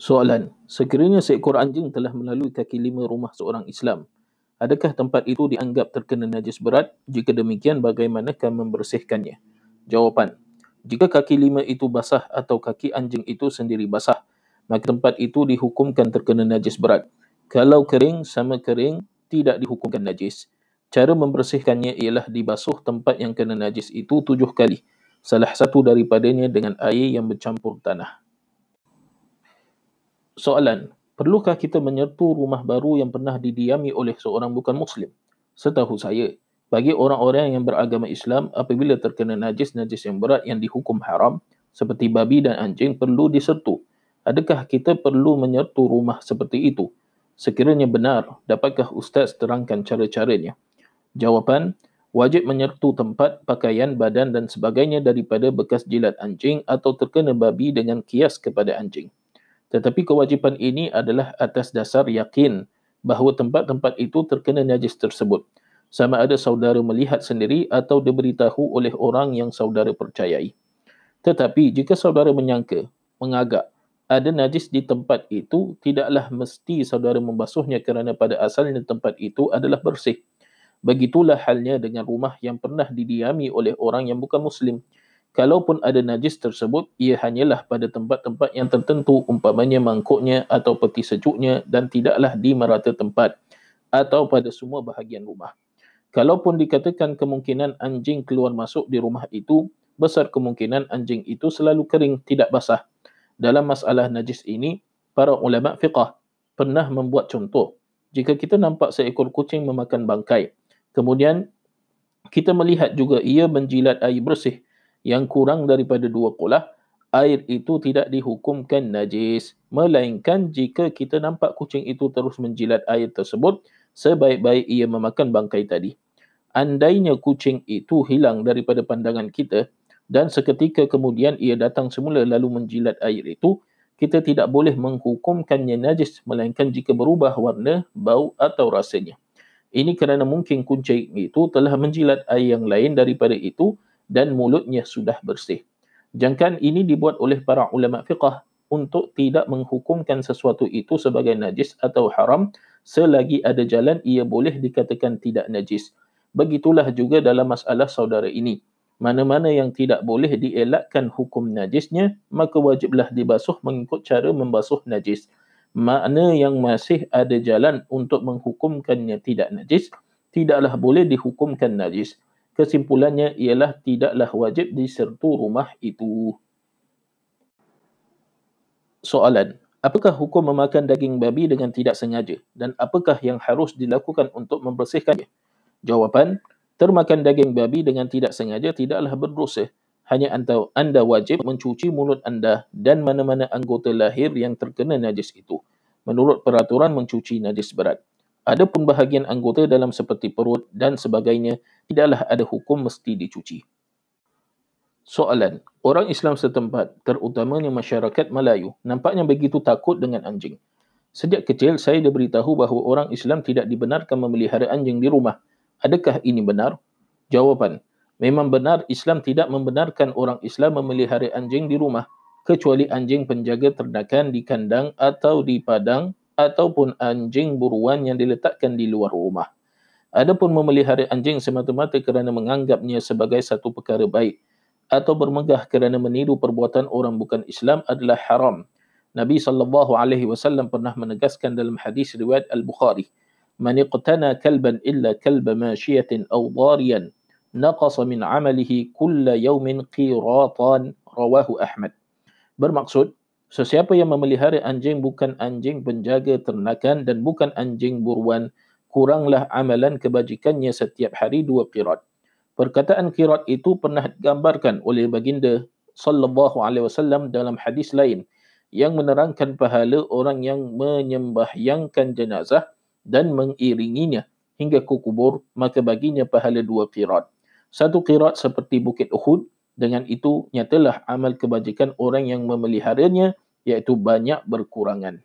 Soalan, sekiranya seekor anjing telah melalui kaki lima rumah seorang Islam, adakah tempat itu dianggap terkena najis berat? Jika demikian, bagaimanakah membersihkannya? Jawapan, jika kaki lima itu basah atau kaki anjing itu sendiri basah, maka tempat itu dihukumkan terkena najis berat. Kalau kering sama kering, tidak dihukumkan najis. Cara membersihkannya ialah dibasuh tempat yang kena najis itu tujuh kali. Salah satu daripadanya dengan air yang bercampur tanah. Soalan, perlukah kita menyertu rumah baru yang pernah didiami oleh seorang bukan Muslim? Setahu saya, bagi orang-orang yang beragama Islam, apabila terkena najis-najis yang berat yang dihukum haram, seperti babi dan anjing, perlu disertu. Adakah kita perlu menyertu rumah seperti itu? Sekiranya benar, dapatkah Ustaz terangkan cara-caranya? Jawapan, wajib menyertu tempat, pakaian, badan dan sebagainya daripada bekas jilat anjing atau terkena babi dengan kias kepada anjing. Tetapi kewajipan ini adalah atas dasar yakin bahawa tempat-tempat itu terkena najis tersebut. Sama ada saudara melihat sendiri atau diberitahu oleh orang yang saudara percayai. Tetapi jika saudara menyangka, mengagak, ada najis di tempat itu, tidaklah mesti saudara membasuhnya kerana pada asalnya tempat itu adalah bersih. Begitulah halnya dengan rumah yang pernah didiami oleh orang yang bukan Muslim kalaupun ada najis tersebut, ia hanyalah pada tempat-tempat yang tertentu, umpamanya mangkuknya atau peti sejuknya dan tidaklah di merata tempat atau pada semua bahagian rumah. Kalaupun dikatakan kemungkinan anjing keluar masuk di rumah itu, besar kemungkinan anjing itu selalu kering, tidak basah. Dalam masalah najis ini, para ulama fiqah pernah membuat contoh. Jika kita nampak seekor kucing memakan bangkai, kemudian kita melihat juga ia menjilat air bersih, yang kurang daripada dua kulah, air itu tidak dihukumkan najis. Melainkan jika kita nampak kucing itu terus menjilat air tersebut, sebaik-baik ia memakan bangkai tadi. Andainya kucing itu hilang daripada pandangan kita dan seketika kemudian ia datang semula lalu menjilat air itu, kita tidak boleh menghukumkannya najis melainkan jika berubah warna, bau atau rasanya. Ini kerana mungkin kucing itu telah menjilat air yang lain daripada itu dan mulutnya sudah bersih. Jangkaan ini dibuat oleh para ulama fiqah untuk tidak menghukumkan sesuatu itu sebagai najis atau haram selagi ada jalan ia boleh dikatakan tidak najis. Begitulah juga dalam masalah saudara ini. Mana-mana yang tidak boleh dielakkan hukum najisnya, maka wajiblah dibasuh mengikut cara membasuh najis. Makna yang masih ada jalan untuk menghukumkannya tidak najis, tidaklah boleh dihukumkan najis kesimpulannya ialah tidaklah wajib disertu rumah itu. Soalan, apakah hukum memakan daging babi dengan tidak sengaja dan apakah yang harus dilakukan untuk membersihkannya? Jawapan, termakan daging babi dengan tidak sengaja tidaklah berdosa. Hanya anda, anda wajib mencuci mulut anda dan mana-mana anggota lahir yang terkena najis itu. Menurut peraturan mencuci najis berat. Adapun bahagian anggota dalam seperti perut dan sebagainya tidaklah ada hukum mesti dicuci. Soalan, orang Islam setempat, terutamanya masyarakat Melayu, nampaknya begitu takut dengan anjing. Sejak kecil saya diberitahu bahawa orang Islam tidak dibenarkan memelihara anjing di rumah. Adakah ini benar? Jawapan, memang benar Islam tidak membenarkan orang Islam memelihara anjing di rumah kecuali anjing penjaga ternakan di kandang atau di padang ataupun anjing buruan yang diletakkan di luar rumah. Adapun memelihara anjing semata-mata kerana menganggapnya sebagai satu perkara baik atau bermegah kerana meniru perbuatan orang bukan Islam adalah haram. Nabi sallallahu alaihi wasallam pernah menegaskan dalam hadis riwayat Al-Bukhari, "Man iqtana kalban illa kalba mashiyatin aw dariyan, naqasa min 'amalihi kull yawmin qiratan." Rawahu Ahmad. Bermaksud, Sesiapa yang memelihara anjing bukan anjing penjaga ternakan dan bukan anjing buruan, kuranglah amalan kebajikannya setiap hari dua qirat. Perkataan qirat itu pernah digambarkan oleh baginda sallallahu alaihi wasallam dalam hadis lain yang menerangkan pahala orang yang menyembahyangkan jenazah dan mengiringinya hingga ke kubur maka baginya pahala dua qirat. Satu qirat seperti bukit Uhud dengan itu, nyatalah amal kebajikan orang yang memeliharanya iaitu banyak berkurangan.